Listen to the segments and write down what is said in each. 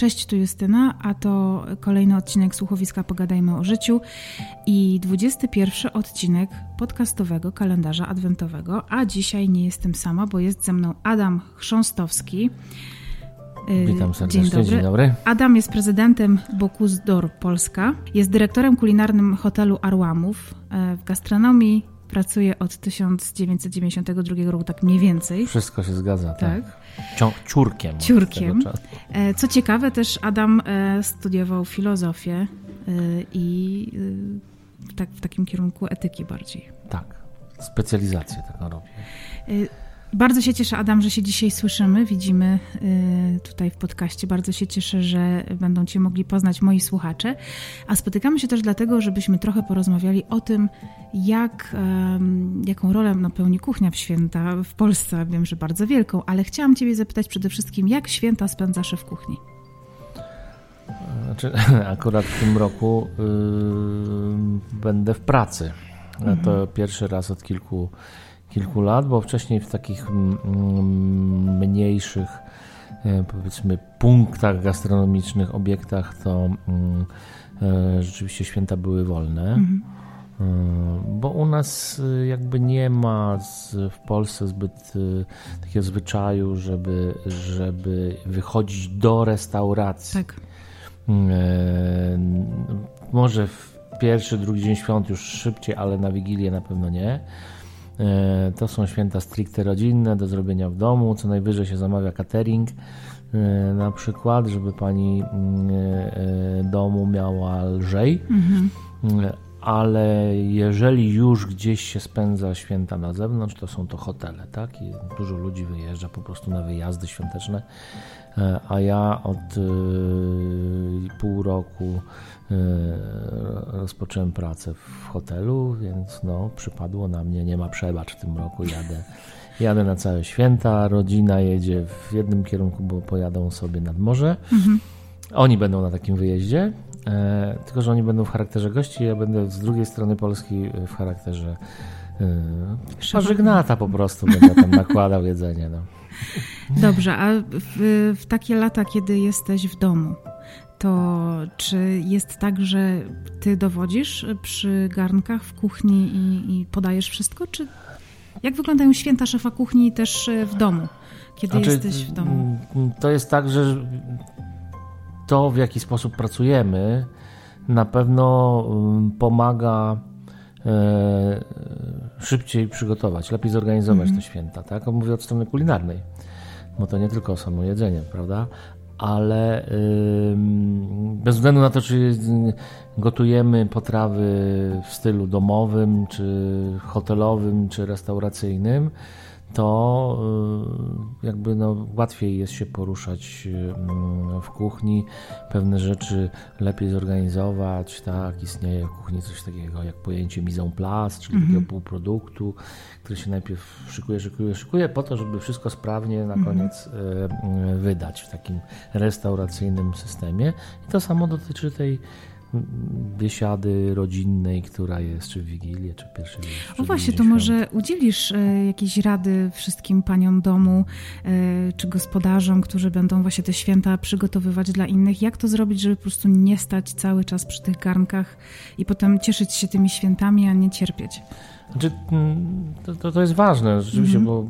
Cześć, tu Justyna, a to kolejny odcinek słuchowiska Pogadajmy o życiu i 21 odcinek podcastowego kalendarza adwentowego, a dzisiaj nie jestem sama, bo jest ze mną Adam Chrząstowski. Y, Witam serdecznie, dzień dobry. dzień dobry. Adam jest prezydentem Bocuse d'Or Polska, jest dyrektorem kulinarnym hotelu Arłamów e, w gastronomii, pracuje od 1992 roku, tak mniej więcej. Wszystko się zgadza, tak. tak. Ciurkiem. Ciurkiem. E, co ciekawe, też Adam e, studiował filozofię e, i tak, w takim kierunku etyki bardziej. Tak, specjalizację taką robię. Bardzo się cieszę, Adam, że się dzisiaj słyszymy, widzimy y, tutaj w podcaście. Bardzo się cieszę, że będą Cię mogli poznać moi słuchacze. A spotykamy się też dlatego, żebyśmy trochę porozmawiali o tym, jak, jaką rolę no, pełni kuchnia w święta w Polsce. Wiem, że bardzo wielką, ale chciałam Ciebie zapytać przede wszystkim, jak święta spędzasz w kuchni? Znaczy, akurat w tym roku yy, będę w pracy. Mhm. To pierwszy raz od kilku kilku lat, bo wcześniej w takich mm, mm, mniejszych e, powiedzmy punktach gastronomicznych, obiektach to mm, e, rzeczywiście święta były wolne. Mhm. E, bo u nas jakby nie ma w Polsce zbyt takiego zwyczaju, żeby, żeby wychodzić do restauracji. Tak. Może w pierwszy, drugi dzień świąt już szybciej, ale na Wigilię na pewno nie. E, to są święta stricte rodzinne, do zrobienia w domu. Co najwyżej się zamawia catering, e, na przykład, żeby pani mm, e, domu miała lżej. Mhm. Ale jeżeli już gdzieś się spędza święta na zewnątrz, to są to hotele, tak? I dużo ludzi wyjeżdża po prostu na wyjazdy świąteczne. A ja od pół roku E, rozpocząłem pracę w hotelu, więc no, przypadło na mnie, nie ma przebacz w tym roku, jadę, jadę na całe święta, rodzina jedzie w jednym kierunku, bo pojadą sobie nad morze. Mhm. Oni będą na takim wyjeździe, e, tylko że oni będą w charakterze gości, ja będę z drugiej strony Polski w charakterze e, pażygnata po prostu, będę tam nakładał jedzenie. No. Dobrze, a w, w takie lata, kiedy jesteś w domu, to czy jest tak, że ty dowodzisz przy garnkach w kuchni i, i podajesz wszystko, czy jak wyglądają święta szefa kuchni też w domu, kiedy znaczy, jesteś w domu? To jest tak, że to w jaki sposób pracujemy na pewno pomaga e, szybciej przygotować, lepiej zorganizować mm. te święta, tak? Mówię od strony kulinarnej, bo to nie tylko samo jedzenie, prawda? ale bez względu na to, czy gotujemy potrawy w stylu domowym, czy hotelowym, czy restauracyjnym, to y, jakby no, łatwiej jest się poruszać y, w kuchni, pewne rzeczy lepiej zorganizować, tak, istnieje w kuchni coś takiego jak pojęcie mise en place, czyli mm -hmm. takiego półproduktu, który się najpierw szykuje, szykuje, szykuje po to, żeby wszystko sprawnie na mhm. koniec mm -hmm. wydać w takim restauracyjnym systemie i to samo dotyczy tej biesiady rodzinnej, która jest, czy w Wigilię, czy pierwszy O właśnie, to może udzielisz e, jakiejś rady wszystkim paniom domu, e, czy gospodarzom, którzy będą właśnie te święta przygotowywać dla innych. Jak to zrobić, żeby po prostu nie stać cały czas przy tych garnkach i potem cieszyć się tymi świętami, a nie cierpieć? Znaczy, mm, to, to, to jest ważne rzeczywiście, mm -hmm.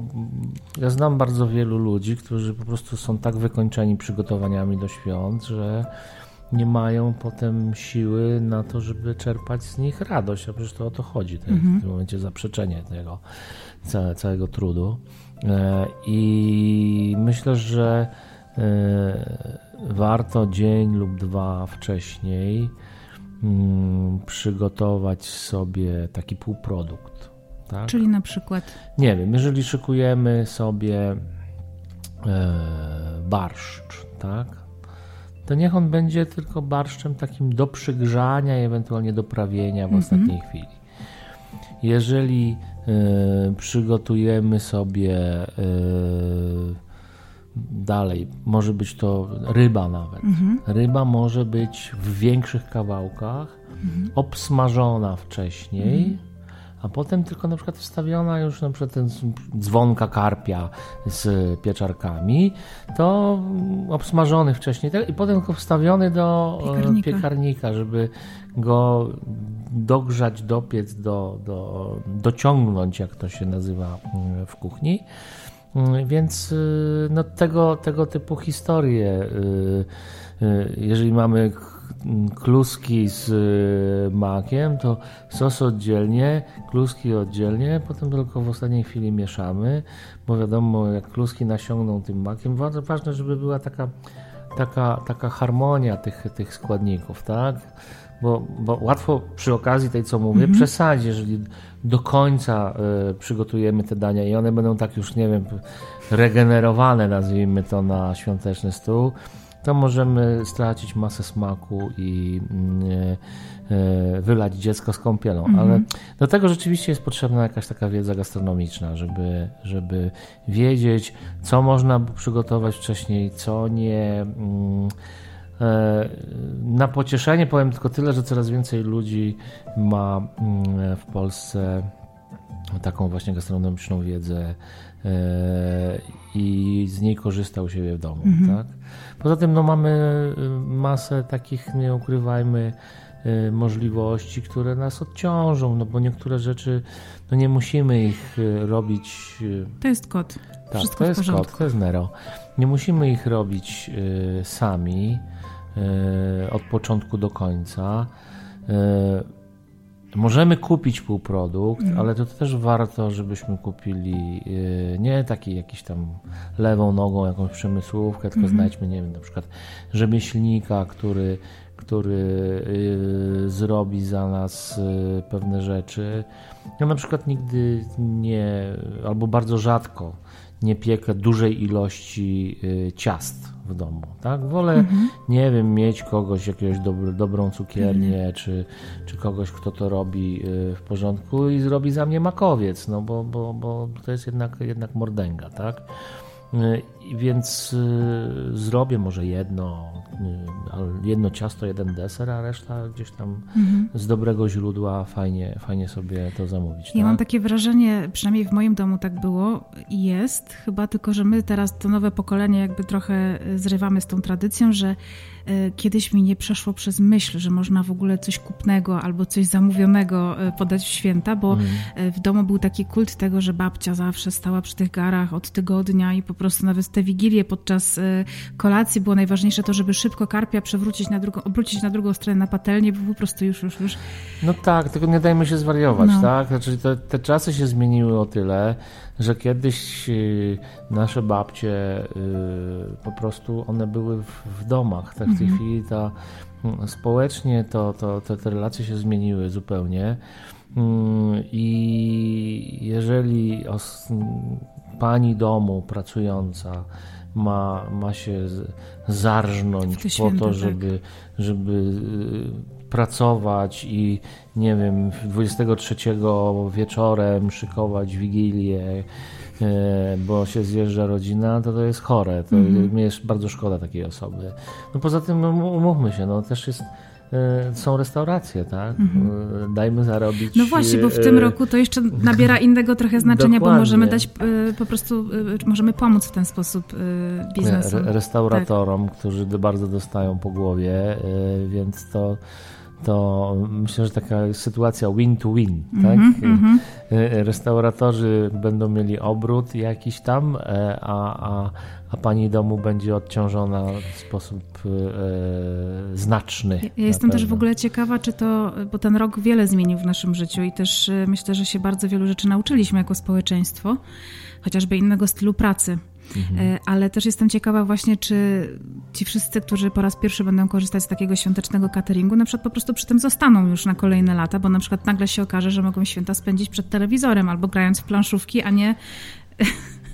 bo ja znam bardzo wielu ludzi, którzy po prostu są tak wykończeni przygotowaniami do świąt, że nie mają potem siły na to, żeby czerpać z nich radość, a przecież to o to chodzi to mhm. w tym momencie zaprzeczenie tego całe, całego trudu. E, I myślę, że e, warto dzień lub dwa wcześniej mm, przygotować sobie taki półprodukt. Tak? Czyli na przykład? Nie wiem, jeżeli szykujemy sobie e, barszcz, tak? To niech on będzie tylko barszczem takim do przygrzania i ewentualnie do prawienia w mm -hmm. ostatniej chwili. Jeżeli y, przygotujemy sobie y, dalej, może być to ryba nawet. Mm -hmm. Ryba może być w większych kawałkach, mm -hmm. obsmażona wcześniej, a potem tylko na przykład wstawiona już na przykład ten dzwonka karpia z pieczarkami, to obsmażony wcześniej i potem tylko wstawiony do piekarnika, piekarnika żeby go dogrzać, dopiec, do, do, dociągnąć, jak to się nazywa mm, w kuchni. Mm, więc y, no, tego, tego typu historie, y, y, jeżeli mamy kluski z makiem, to sos oddzielnie, kluski oddzielnie, potem tylko w ostatniej chwili mieszamy, bo wiadomo, jak kluski nasiągną tym makiem, bardzo ważne, żeby była taka, taka, taka harmonia tych, tych składników, tak? bo, bo łatwo przy okazji tej, co mówię, mhm. przesadzić, jeżeli do końca y, przygotujemy te dania i one będą tak już, nie wiem, regenerowane, nazwijmy to, na świąteczny stół, to możemy stracić masę smaku i y, y, wylać dziecko z kąpielą. Mhm. Ale do tego rzeczywiście jest potrzebna jakaś taka wiedza gastronomiczna, żeby, żeby wiedzieć, co można przygotować wcześniej, co nie mm, E, na pocieszenie powiem tylko tyle, że coraz więcej ludzi ma mm, w Polsce taką właśnie gastronomiczną wiedzę e, i z niej korzysta u siebie w domu. Mhm. Tak? Poza tym no, mamy y, masę takich, nie ukrywajmy, y, możliwości, które nas odciążą, no bo niektóre rzeczy, no nie musimy ich y, robić. To jest kod. Tak, Wszystko to jest kod, to jest Nero. Nie musimy ich robić sami. E, od początku do końca. Możemy kupić półprodukt, mm. ale to też warto, żebyśmy kupili e, nie taki jakiś tam lewą nogą jakąś przemysłówkę, tylko mm. znajdźmy, nie wiem, na przykład rzemieślnika, który, który zrobi za nas pewne rzeczy. Ja na przykład nigdy nie, albo bardzo rzadko nie piekę dużej ilości ciast w domu. Tak? Wolę, mhm. nie wiem, mieć kogoś, jakiegoś dobry, dobrą cukiernię, mhm. czy, czy kogoś, kto to robi y, w porządku i zrobi za mnie makowiec, no bo, bo, bo to jest jednak, jednak mordęga, tak? Y, więc y, zrobię może jedno, jedno ciasto, jeden deser, a reszta gdzieś tam mhm. z dobrego źródła fajnie, fajnie sobie to zamówić. Ja tak? mam takie wrażenie, przynajmniej w moim domu tak było i jest, chyba tylko, że my teraz to nowe pokolenie jakby trochę zrywamy z tą tradycją, że kiedyś mi nie przeszło przez myśl, że można w ogóle coś kupnego albo coś zamówionego e, podać w święta, bo mm. w domu był taki kult tego, że babcia zawsze stała przy tych garach od tygodnia i po prostu nawet te wigilie podczas kolacji było najważniejsze to, żeby szybko karpia przewrócić na drugą, obrócić na drugą stronę na patelnię, bo po prostu już, już, już. No tak, tylko nie dajmy się zwariować, no. tak? Znaczy te, te czasy się zmieniły o tyle, że kiedyś y, nasze babcie y, po prostu one były w, domach. Tak w tej mhm. chwili ta, społecznie to, to, to, te relacje się zmieniły zupełnie. Mm, I jeżeli os, pani domu pracująca ma, ma się zarżnąć po to, żeby, tak. żeby y, pracować i nie wiem, 23 wieczorem szykować wigilię, e, bo się zjeżdża rodzina, to to jest chore. To mm -hmm. Mnie jest bardzo szkoda takiej osoby. No poza tym, no, umówmy się, no też jest są restauracje, tak? Mm -hmm. Dajmy zarobić. No właśnie, bo w tym roku to jeszcze nabiera innego trochę znaczenia, Dokładnie. bo możemy dać po prostu, możemy pomóc w ten sposób biznesom. Restauratorom, tak. którzy bardzo dostają po głowie, więc to to myślę, że taka sytuacja win-to-win, -win, tak? Mm -hmm. Restauratorzy będą mieli obrót jakiś tam, e, a, a, a pani domu będzie odciążona w sposób e, znaczny. Ja jestem też w ogóle ciekawa, czy to, bo ten rok wiele zmienił w naszym życiu i też myślę, że się bardzo wielu rzeczy nauczyliśmy jako społeczeństwo, chociażby innego stylu pracy. Mhm. E, ale też jestem ciekawa właśnie, czy ci wszyscy, którzy po raz pierwszy będą korzystać z takiego świątecznego cateringu, na przykład po prostu przy tym zostaną już na kolejne lata, bo na przykład nagle się okaże, że mogą święta spędzić przed telewizorem albo grając w planszówki, a nie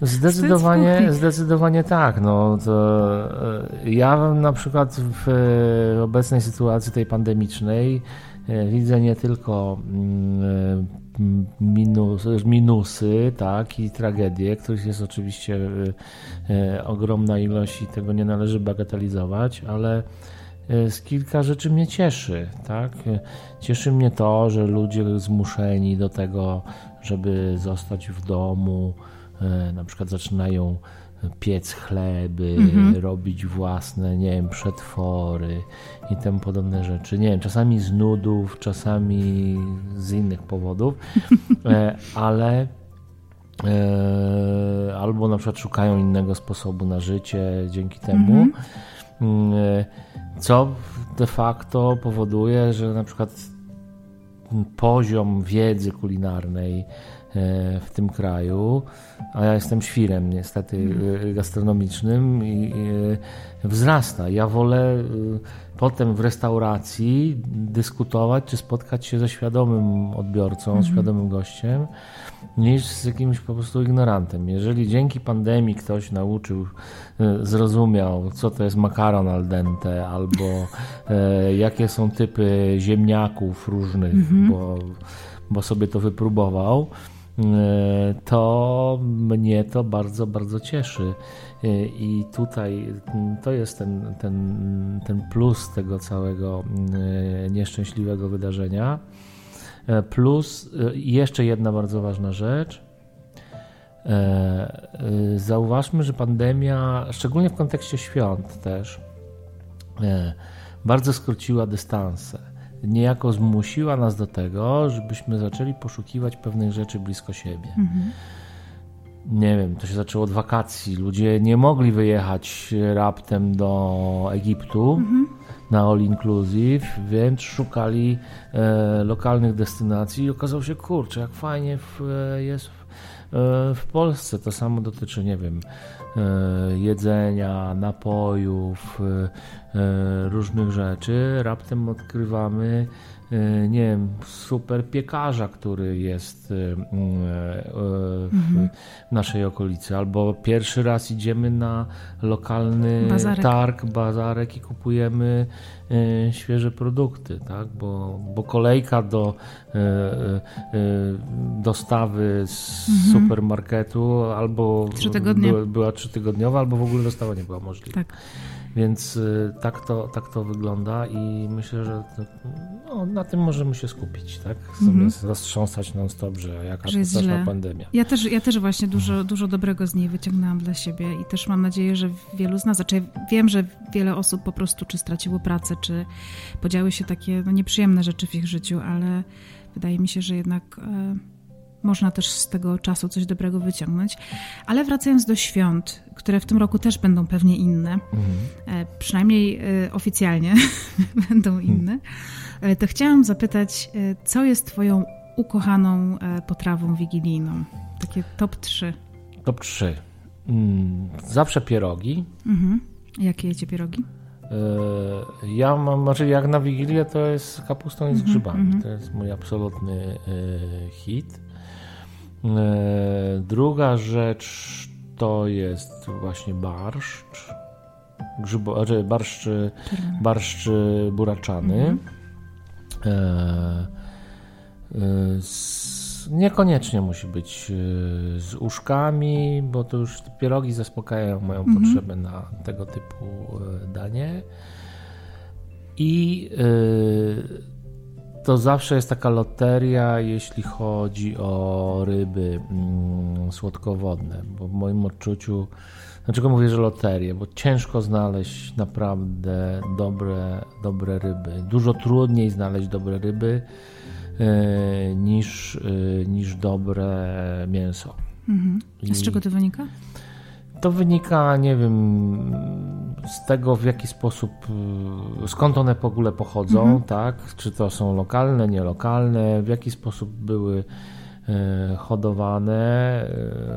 Zdecydowanie, zdecydowanie tak. No, to e, ja na przykład w obecnej sytuacji tej pandemicznej e, widzę nie tylko mm, minus, minusy tak, i tragedie, których jest oczywiście e, ogromna ilość i tego nie należy bagatelizować, ale z kilka rzeczy mnie cieszy. Tak? Cieszy mnie to, że ludzie zmuszeni do tego, żeby zostać w domu, na przykład zaczynają piec chleby, mhm. robić własne, nie wiem, przetwory i tym podobne rzeczy. Nie wiem, czasami z nudów, czasami z innych powodów, e, ale e, albo na przykład szukają innego sposobu na życie dzięki temu. Mhm. Mm, e, co de facto powoduje, że na przykład poziom wiedzy kulinarnej E, w tym kraju, a ja jestem świrem niestety mhm. e, gastronomicznym i e, wzrasta. Ja wolę potem w restauracji dyskutować, czy spotkać się ze świadomym odbiorcą, mhm. świadomym gościem, niż z jakimś po prostu ignorantem. Jeżeli dzięki pandemii ktoś nauczył, zrozumiał, co to jest makaron al dente, albo jakie są typy ziemniaków różnych, mhm. bo, bo sobie to wypróbował, E, to mnie to bardzo, bardzo cieszy. E, I tutaj to jest ten, ten, ten plus tego całego e, nieszczęśliwego wydarzenia. Plus jeszcze jedna bardzo ważna rzecz. Zauważmy, że pandemia, szczególnie w kontekście świąt też, bardzo skróciła dystanse niejako zmusiła nas do tego, żebyśmy zaczęli poszukiwać pewnych rzeczy blisko siebie. Mhm. Nie wiem, to się zaczęło od wakacji. Ludzie nie mogli wyjechać raptem do Egiptu mhm. Na all inclusive, więc szukali e, lokalnych destynacji i okazało się, kurczę, jak fajnie w, e, jest w, e, w Polsce. To samo dotyczy, nie wiem, E, jedzenia, napojów, różnych rzeczy, raptem odkrywamy nie wiem, super piekarza, który jest w mhm. naszej okolicy, albo pierwszy raz idziemy na lokalny bazarek. targ, bazarek i kupujemy świeże produkty, tak? bo, bo kolejka do dostawy z mhm. supermarketu albo była, była trzytygodniowa, albo w ogóle dostawa nie była możliwa. Tak. Więc y, tak to, tak to wygląda i myślę, że no, na tym możemy się skupić, tak? Mm roztrząsać non-stop, że jaka że jest straszna pandemia. Ja też, ja też właśnie dużo, dużo dobrego z niej wyciągnęłam dla siebie i też mam nadzieję, że wielu z nas, znaczy wiem, że wiele osób po prostu czy straciło pracę, czy podziały się takie no, nieprzyjemne rzeczy w ich życiu, ale wydaje mi się, że jednak... E, można też z tego czasu coś dobrego wyciągnąć. Ale wracając do świąt, które w tym roku też będą pewnie inne, mhm. E, przynajmniej e, oficjalnie będą mhm. inne, e, to chciałam zapytać, co jest Twoją ukochaną potrawą wigilijną? Takie top 3. Top 3. Mm, zawsze pierogi. Mhm. Jakie jecie pierogi? Ja mam, znaczy jak na Wigilię to jest kapustą i z mhm, grzybami. Mhm. To jest mój absolutny hit. E, druga rzecz to jest właśnie barszcz. Grzybo, znaczy barszcz, barszcz buraczany. Mhm. E, e, z, niekoniecznie musi być z uszkami, bo to już pierogi zaspokajają moją mhm. potrzebę na tego typu danie. I to zawsze jest taka loteria, jeśli chodzi o ryby mm, słodkowodne, bo w moim odczuciu, dlaczego mówię, że loterie, bo ciężko znaleźć naprawdę dobre, dobre ryby. Dużo trudniej znaleźć dobre ryby e, niż, e, niż dobre mięso. Mhm. A z czego to wynika? To wynika, nie wiem, z tego, w jaki sposób, skąd one w ogóle pochodzą, mhm. tak? Czy to są lokalne, nielokalne, w jaki sposób były y, hodowane,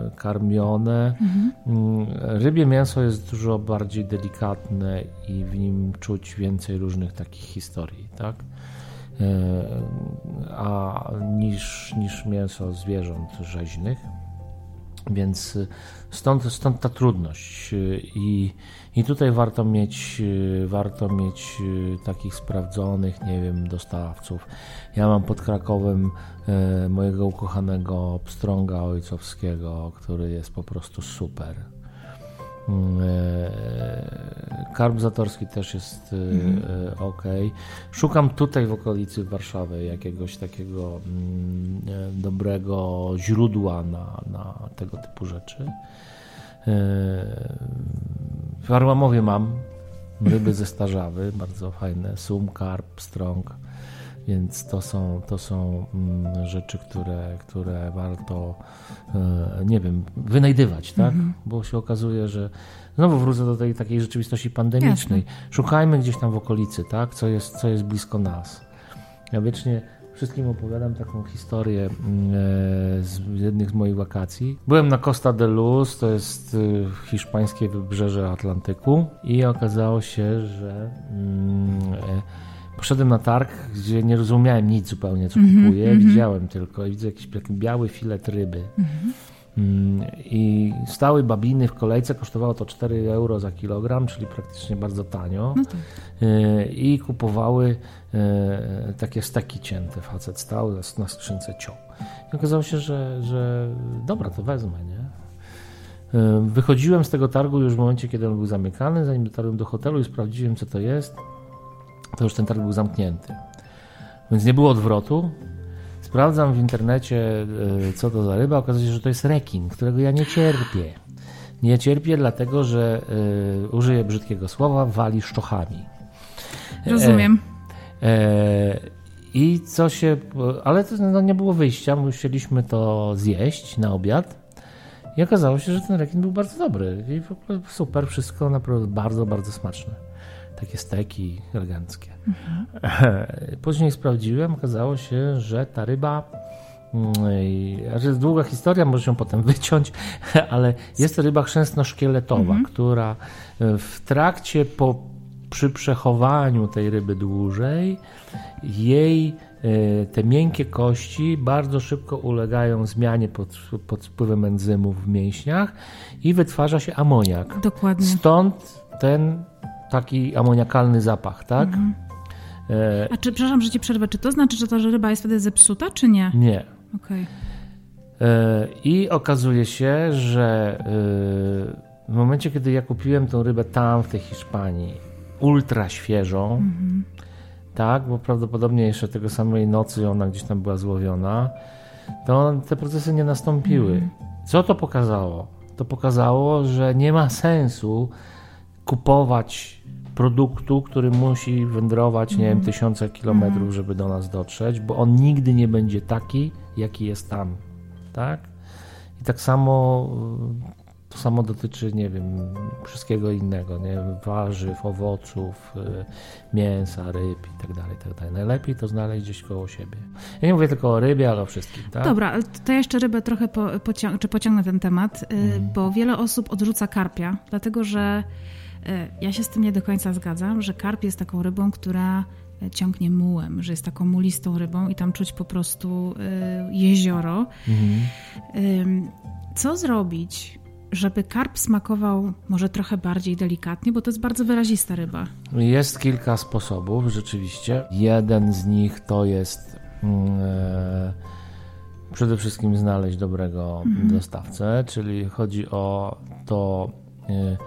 y, karmione. Mhm. Mm, rybie mięso jest dużo bardziej delikatne i w nim czuć więcej różnych takich historii, tak? A niż, niż mięso zwierząt rzeźnych. Więc stąd, stąd ta trudność i i tutaj warto mieć, y, warto mieć y, takich sprawdzonych, nie wiem, dostawców. Ja mam pod Krakowem y, mojego ukochanego pstrąga ojcowskiego, który jest po prostu super. Mm, karp zatorski też jest mhm. ok. Szukam tutaj w okolicy Warszawy jakiegoś takiego mm, dobrego źródła na, na tego typu rzeczy. W Arłamowie mam ryby ze starzawy, bardzo fajne, sum, karp, strąg, więc to są, to są mm, rzeczy, które, które warto, e, nie wiem, wynajdywać, tak? Mhm. Bo się okazuje, że znowu wrócę do tej takiej rzeczywistości pandemicznej. Jasne. Szukajmy gdzieś tam w okolicy, tak? Co jest, co jest blisko nas. Ja wiecznie wszystkim opowiadam taką historię mm, e, z jednych z moich wakacji. Byłem na Costa de Luz, to jest y, hiszpańskie wybrzeże Atlantyku i okazało się, że mm, e, poszedłem na targ, gdzie nie rozumiałem nic zupełnie, co mm -hmm, kupuję. Mm -hmm. Widziałem tylko i widzę jakiś taki biały filet ryby. Mm -hmm. I stały babiny w kolejce kosztowało to 4 euro za kilogram, czyli praktycznie bardzo tanio. No tak. E, I kupowały e, takie steki cięte. Facet stał na skrzynce ciął. I okazało się, że, że dobra, to wezmę, nie? E, wychodziłem z tego targu już w momencie, kiedy on był zamykany. Zanim dotarłem do hotelu i sprawdziłem, co to jest, to już ten targ był zamknięty. Więc nie było odwrotu. Sprawdzam w internecie, e, co to za ryba. Okazuje się, że to jest rekin, którego ja nie cierpię. Nie cierpię, dlatego że y, użyję brzydkiego słowa, wali szczochami. Rozumiem. E, e, I co się. Ale to no, nie było wyjścia, musieliśmy to zjeść na obiad. I okazało się, że ten rekin był bardzo dobry. I w ogóle super, wszystko naprawdę bardzo, bardzo smaczne takie steki eleganckie. Mhm. Później sprawdziłem, okazało się, że ta ryba mm, to jest długa historia, może się potem wyciąć, ale jest to ryba chrzęstno-szkieletowa, mhm. która e, w trakcie po, przy przechowaniu tej ryby dłużej jej e, te miękkie kości bardzo szybko ulegają zmianie pod, pod wpływem enzymów w mięśniach i wytwarza się amoniak. Dokładnie. Stąd ten taki amoniakalny zapach, tak? Mhm. E... A czy, przepraszam, że ci przerwę, czy to znaczy, że ta ryba jest wtedy zepsuta, czy nie? Nie. Okej. Okay. E... I okazuje się, że e... w momencie, kiedy ja kupiłem tą rybę tam, w tej Hiszpanii, ultra świeżą, mhm. tak, bo prawdopodobnie jeszcze tego samej nocy ona gdzieś tam była złowiona, to te procesy nie nastąpiły. Mhm. Co to pokazało? To pokazało, że nie ma sensu kupować produktu, który musi wędrować, nie wiem, mhm. tysiące kilometrów, mhm. żeby do nas dotrzeć, bo on nigdy nie będzie taki, jaki jest tam, tak? I tak samo to samo dotyczy, nie wiem, wszystkiego innego, nie? warzyw, owoców, y, mięsa, ryb i tak dalej, tak dalej. Najlepiej to znaleźć gdzieś koło siebie. Ja nie mówię tylko o rybie, ale o wszystkim, tak? Dobra, to ja jeszcze rybę trochę po, pocią- czy pociągnę ten temat, mm. bo wiele osób odrzuca karpia, dlatego że ja się z tym nie do końca zgadzam, że karp jest taką rybą, która e, ciągnie mułem, że jest taką mulistą rybą i tam czuć po prostu e, jezioro. Mhm. Co zrobić, żeby karp smakował może trochę bardziej delikatnie, bo to jest bardzo wyrazista ryba. Jest kilka sposobów, rzeczywiście. Jeden z nich to jest mm, e, przede wszystkim znaleźć dobrego mhm. dostawcę, czyli chodzi o to. E,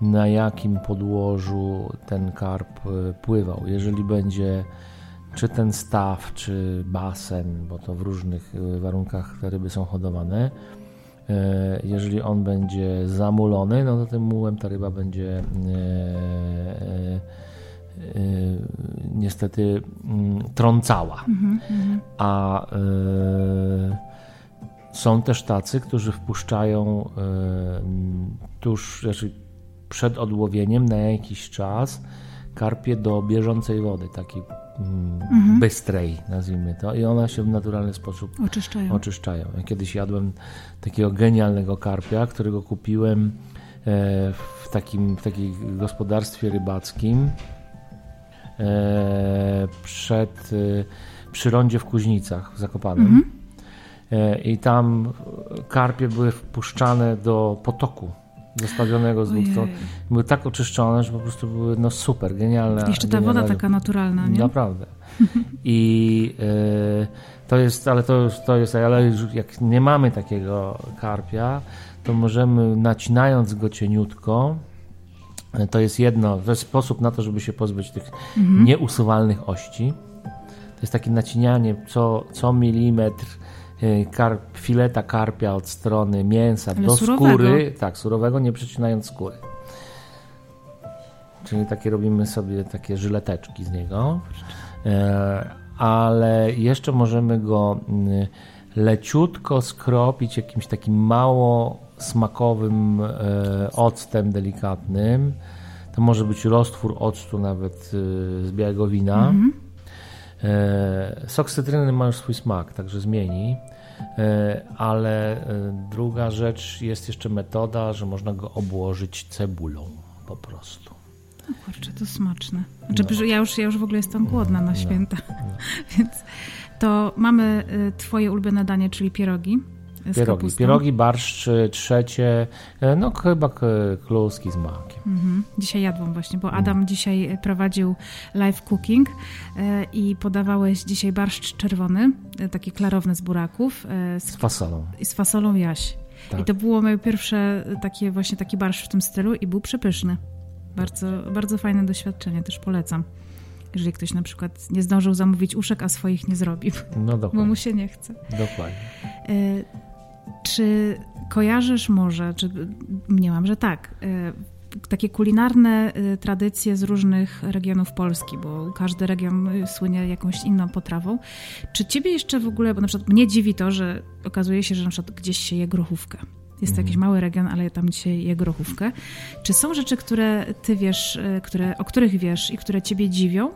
na jakim podłożu ten karp e, pływał. Jeżeli będzie czy ten staw, czy basen, bo to w różnych e, warunkach te ryby są hodowane, e, jeżeli on będzie zamulony, no to tym mułem ta ryba będzie niestety mm, trącała. Mhm, mhm. A są też tacy, którzy wpuszczają tuż, znaczy przed odłowieniem na jakiś czas karpie do bieżącej wody, takiej mm, mhm. bystrej, nazwijmy to, i one się w naturalny sposób oczyszczają. oczyszczają. Ja kiedyś jadłem takiego genialnego karpia, którego kupiłem e, w takim, w takim gospodarstwie rybackim e, przed, e, przy rondzie w Kuźnicach w Zakopanem. Mhm. I tam karpie były wpuszczane do potoku zostawionego z dwóch stron. Były tak oczyszczone, że po prostu były no super, genialne. Jeszcze ta woda taka naturalna, nie? Naprawdę. I y, to jest, ale to, to jest, ale jak nie mamy takiego karpia, to możemy nacinając go cieniutko, to jest jedno, to jest sposób na to, żeby się pozbyć tych mhm. nieusuwalnych ości. To jest takie nacinianie co, co milimetr karp, fileta karpia od strony mięsa Ale do surowego. skóry, tak, surowego, nie przecinając skóry. Czyli takie robimy sobie takie żyleteczki z niego. E, ale jeszcze możemy go mm, leciutko skropić jakimś takim mało smakowym e, octem delikatnym. To może być roztwór octu nawet e, z białego wina. Mm -hmm. Sok cytryny ma już swój smak, także zmieni. Ale druga rzecz jest jeszcze metoda, że można go obłożyć cebulą po prostu. No kurczę, to smaczne. Znaczy, no. ja, już, ja już w ogóle jestem głodna na no. święta. No. Więc to mamy y, twoje ulubione danie, czyli pierogi. Pierogi, pierogi, barszcz trzecie, e, no chyba kluski z makiem. Mhm. Dzisiaj jadłam właśnie, bo Adam mhm. dzisiaj prowadził live cooking e, i podawałeś dzisiaj barszcz czerwony, taki klarowny z buraków. Z, z fasolą. I z fasolą jaś. Tak. I to było moje pierwsze takie właśnie taki barszcz w tym stylu i był przepyszny. Bardzo, bardzo fajne doświadczenie, też polecam. Jeżeli ktoś na przykład nie zdążył zamówić uszek, a swoich nie zrobił, no dokładnie. bo mu się nie chce. Dokładnie. Czy kojarzysz może, czy mniemam, że tak, e, takie kulinarne e, tradycje z różnych regionów Polski, bo każdy region słynie jakąś inną potrawą. Czy ciebie jeszcze w ogóle, bo na przykład mnie dziwi to, że okazuje się, że na przykład gdzieś się je grochówkę. Jest to jakiś mhm. mały region, ale tam dzisiaj je grochówkę. Czy są rzeczy, które ty wiesz, które, o których wiesz i które ciebie dziwią,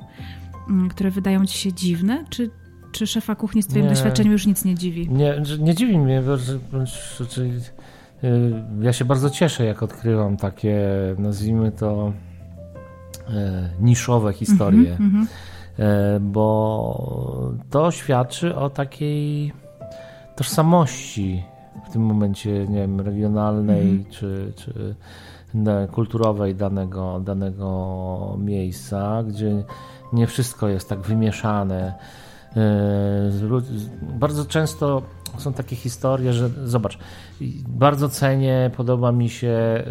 które wydają ci się dziwne? Czy, czy szefa kuchni z twoim nie, doświadczeniem już nic nie dziwi? Nie, nie dziwi mnie. Bo, ja się bardzo cieszę, jak odkrywam takie, nazwijmy to, e, niszowe historie, mm -hmm, bo to świadczy o takiej tożsamości w tym momencie, nie wiem, regionalnej mhm. czy, czy kulturowej danego, danego miejsca, gdzie nie wszystko jest tak wymieszane. E, bardzo często są takie historie, że zobacz, bardzo cenię, podoba mi się e,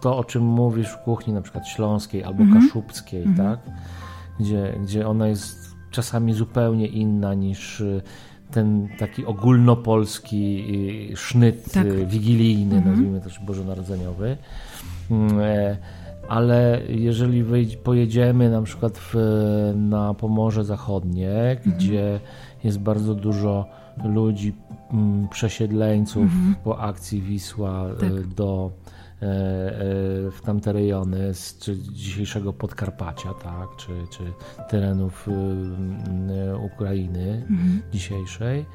to, o czym mówisz w kuchni na przykład śląskiej albo mhm. kaszubskiej, mhm. tak? Gdzie, gdzie ona jest czasami zupełnie inna niż ten taki ogólnopolski sznyt tak. Wigilijny, mhm. nazwijmy to bożonarodzeniowy. E, ale jeżeli pojedziemy na przykład w, na Pomorze Zachodnie, mhm. gdzie jest bardzo dużo ludzi, mm, przesiedleńców mhm. po akcji Wisła y, tak. do E, e, w tamte rejony z czy dzisiejszego Podkarpacia, tak, czy, czy terenów y, Ukrainy mhm. dzisiejszej,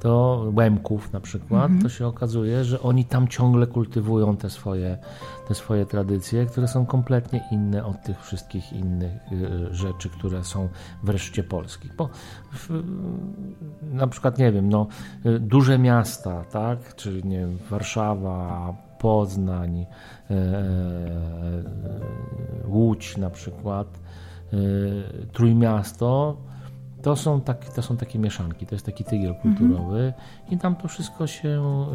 to Łemków na przykład, mhm. to się okazuje, że oni tam ciągle kultywują te swoje, te swoje tradycje, które są kompletnie inne od tych wszystkich innych y, rzeczy, które są wreszcie polskich. Bo w, na przykład, nie wiem, no, duże miasta, tak, czyli nie wiem, Warszawa, Poznań, Łódź na przykład, Trójmiasto, to są, tak, to są takie mieszanki, to jest taki tygiel mhm. kulturowy mhm. i tam to wszystko się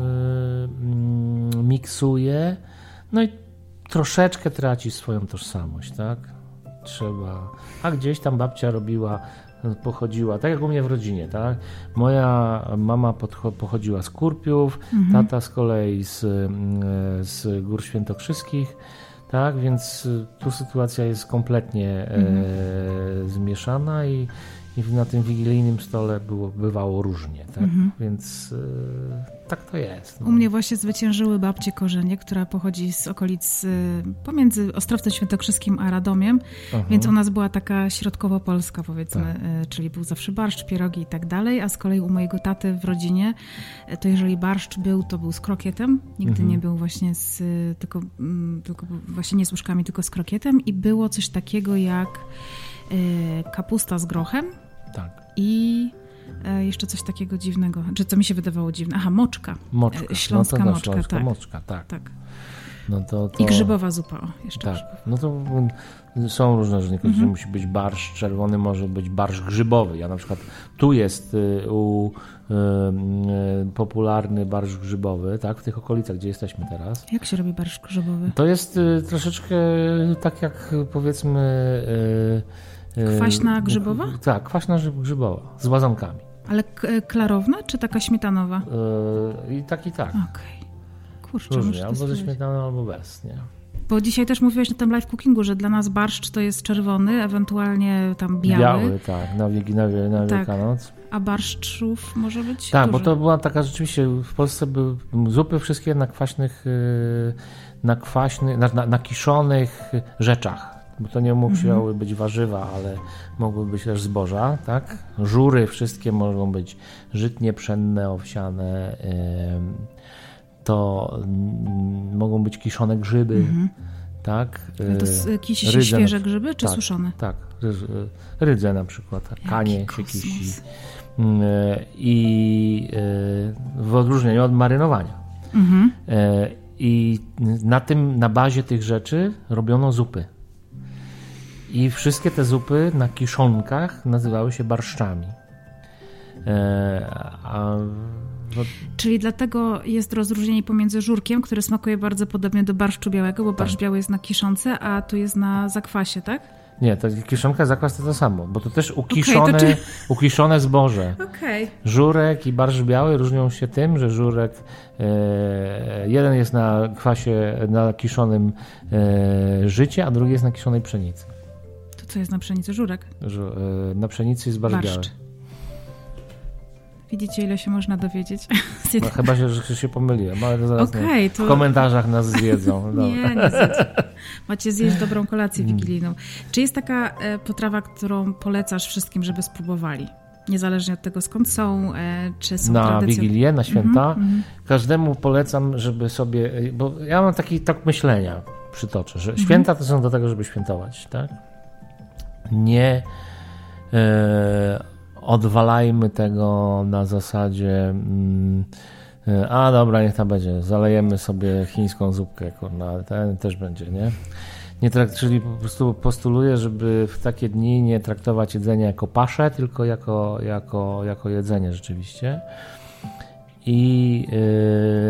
y, miksuje, no i troszeczkę traci swoją tożsamość, tak? Trzeba. A gdzieś tam babcia robiła pochodziła, tak jak u mnie w rodzinie, tak? Moja mama pochodziła z Kurpiów, mhm. tata z kolei z, mm, z Gór Świętokrzyskich, tak? Więc tu sytuacja jest kompletnie mhm. e, zmieszana i i na tym wigilijnym stole było, bywało różnie, tak? Mhm. Więc y, tak to jest. No. U mnie właśnie zwyciężyły babcie korzenie, która pochodzi z okolic y, pomiędzy Ostrowcem Świętokrzyskim a Radomiem, Aha. więc u nas była taka środkowo-polska powiedzmy, tak. y, czyli był zawsze barszcz, pierogi i tak dalej, a z kolei u mojego taty w rodzinie to jeżeli barszcz był, to był z krokietem, nigdy mhm. nie był właśnie z, tylko, mm, tylko właśnie nie z łóżkami, tylko z krokietem i było coś takiego jak kapusta z grochem tak. i ale jeszcze coś takiego dziwnego. Czy co mi się wydawało dziwne? Aha, moczka. Moczka. E, Śląska no to, moczka, śląska tak. moczka, tak. Tak. No to, to... I grzybowa zupa, o, jeszcze Tak, no to mm, są różne różne Mhm. musi być barszcz czerwony, może być barszcz grzybowy. Ja na przykład tu jest y, u, y, y, popularny barszcz grzybowy, tak, w tych okolicach, gdzie jesteśmy teraz. Jak się robi barszcz grzybowy? To jest y, troszeczkę tak jak y, powiedzmy... Kwaśna grzybowa? Tak, kwaśna grzyb- grzybowa, z łazankami. Ale e, klarowna, czy taka śmietanowa? Y, I tak i tak. Okej. Kurczę, muszę Różnie, albo ze śmietaną, albo bez, nie? Bo dzisiaj też mówiłeś na tym live cookingu, że dla nas barszcz to jest czerwony, ewentualnie tam biały, tak, na, Wielki, na, na Tak. Wielkanoc. a barszczów może być Tak, bo to była taka rzeczywiście, w Polsce były zupy wszystkie na kwaśnych, yy, na kwaśnych, na, na, na kiszonych rzeczach. Bo to nie Mhm. musiały być warzywa, ale mogły być też zboża, tak? Żury wszystkie mogą być żytnie, pszenne, owsiane. to mm, mogą być kiszone grzyby, tak? Mhm. to Yy, s- kisi się rydze świeże grzyby, czy tak, suszone? Tak, y, rydze na przykład, kanie się kosmos. kisi. Mm, e, I e, w odróżnieniu od marynowania. Mhm. E, I na tym, na bazie tych rzeczy robiono zupy. I wszystkie te zupy na kiszonkach nazywały się barszczami. E, A no, Czyli dlatego jest rozróżnienie pomiędzy żurkiem, który smakuje bardzo podobnie do barszczu białego, bo barszcz biały jest na kiszące, a tu jest na zakwasie, tak? nie, to kiszonka zakwas to to samo, bo to też ukiszone, czy- ukiszone zboże. Okej. Żurek i barszcz biały różnią się tym, że żurek e, jeden jest na kwasie, na kiszonym e, życie, a drugi jest na kiszonej pszenicy. Co jest na pszenicy? Żurek? Żu, e, na pszenicy jest barszcz biały. Barszcz. Widzicie, ile się można dowiedzieć? No, chyba się, że się pomyliłem, ale zaraz nie. to- w komentarzach nas zwiedzą. Nie, nie. Macie zjeść dobrą kolację Mm. wigilijną. Czy jest taka e, potrawa, którą polecasz wszystkim, żeby spróbowali? Niezależnie od tego, skąd są, e, czy są na tradycją. Wigilię, na święta. Mhm, Każdemu polecam, żeby sobie, bo ja mam taki tok myślenia, przytoczę, że Mhm. święta to są do tego, żeby świętować, tak? Nie e, odwalajmy tego na zasadzie mm, e, a dobra, niech tam będzie, zalejemy sobie chińską zupkę, kurna, ale ten też będzie, nie? Nie trakt, czyli po prostu postuluję, żeby w takie dni nie traktować jedzenia jako paszę, tylko jako, jako, jako jedzenie rzeczywiście. I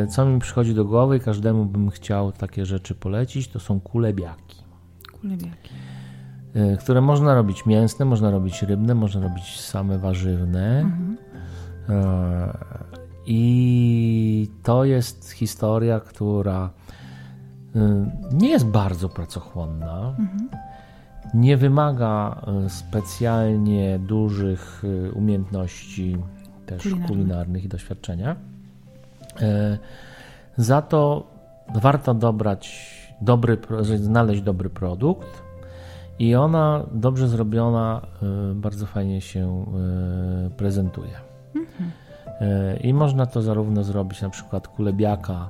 yy, co mi przychodzi do głowy, każdemu bym chciał takie rzeczy polecić, to są kulebiaki, Kulebiaki. Yy, które można robić mięsne, można robić rybne, można robić same warzywne. Yy, I to jest historia, która yy, nie jest bardzo pracochłonna. Nie wymaga specjalnie dużych umiejętności też Kulinarnych. kulinarnych i doświadczenia. E, Za to warto dobrać dobry, znaleźć dobry produkt i ona dobrze zrobiona y, bardzo fajnie się y, prezentuje. E, I można to zarówno zrobić na przykład kulebiaka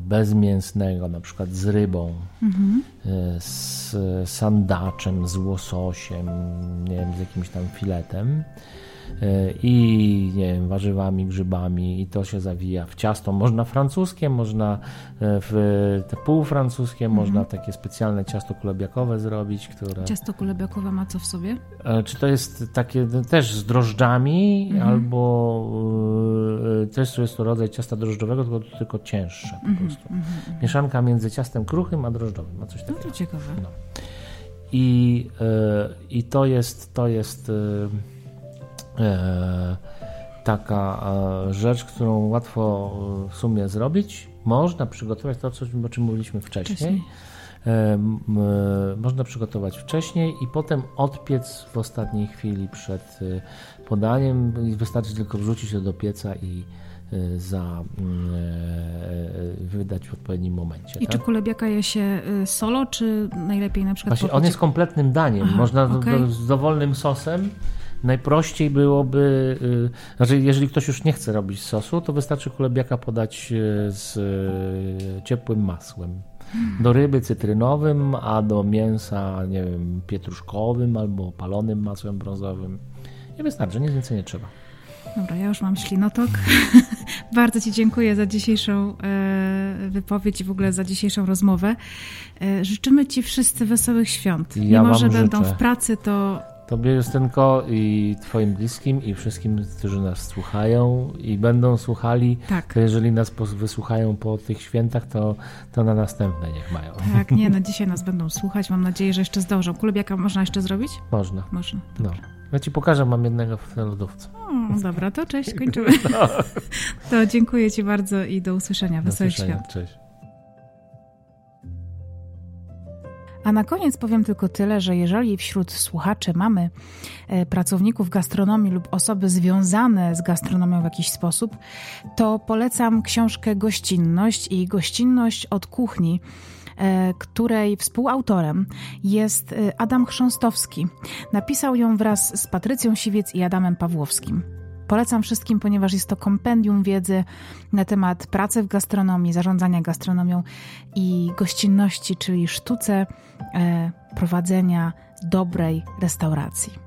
bezmięsnego, na przykład z rybą, e, z sandaczem, z łososiem, nie wiem, z jakimś tam filetem i nie wiem, warzywami, grzybami i to się zawija w ciasto. Można francuskie, można e, w te półfrancuskie, można takie specjalne ciasto kulebiakowe zrobić, które... Ciasto kulebiakowe ma co w sobie? E, Czy to jest takie też z drożdżami, Mhm. albo e, też jest to rodzaj ciasta drożdżowego, tylko, tylko cięższe Mhm, po prostu. Mieszanka między ciastem kruchym a drożdżowym, ma coś No takiego. to ciekawe. No. I, e, I to jest, to jest e, e, taka e, rzecz, którą łatwo e, w sumie zrobić. Można przygotować to, co, o czym mówiliśmy wcześniej. Wcześniej. E, e, Można przygotować wcześniej i potem odpiec w ostatniej chwili przed e, podaniem. Wystarczy tylko wrzucić to do pieca i e, za, e, wydać w odpowiednim momencie. I czy tak? kulebiaka je się solo, czy najlepiej na przykład Właśnie on jest kompletnym daniem. Aha, Można do, z dowolnym sosem. Najprościej byłoby, y, znaczy jeżeli ktoś już nie chce robić sosu, to wystarczy kulebiaka podać y, z y, ciepłym masłem. Do ryby cytrynowym, a do mięsa, nie wiem, pietruszkowym albo palonym masłem brązowym I wystarczy, nic więcej nie trzeba. Dobra, ja już mam ślinotok. Bardzo Ci dziękuję za dzisiejszą e, wypowiedź i w ogóle za dzisiejszą rozmowę. E, życzymy Ci wszyscy wesołych świąt. Ja Mimo, że wam będą życzę. w pracy, to Tobie, Justynko, i Twoim bliskim, i wszystkim, którzy nas słuchają i będą słuchali, tak. to jeżeli nas wysłuchają po tych świętach, to, to na następne niech mają. Tak, nie, no dzisiaj nas będą słuchać. Mam nadzieję, że jeszcze zdążą. Kulebiaka można jeszcze zrobić? Można. Można. No. Ja Ci pokażę, mam jednego w lodówce. O, dobra, to cześć, kończymy. To dziękuję Ci bardzo i do usłyszenia. Do Wesołych usłyszenia. świąt. Cześć. A na koniec powiem tylko tyle, że jeżeli wśród słuchaczy mamy e, pracowników gastronomii lub osoby związane z gastronomią w jakiś sposób, to polecam książkę Gościnność i Gościnność od kuchni, e, której współautorem jest e, Adam Chrząstowski. Napisał ją wraz z Patrycją Siwiec i Adamem Pawłowskim. Polecam wszystkim, ponieważ jest to kompendium wiedzy na temat pracy w gastronomii, zarządzania gastronomią i gościnności, czyli sztuce e, prowadzenia dobrej restauracji.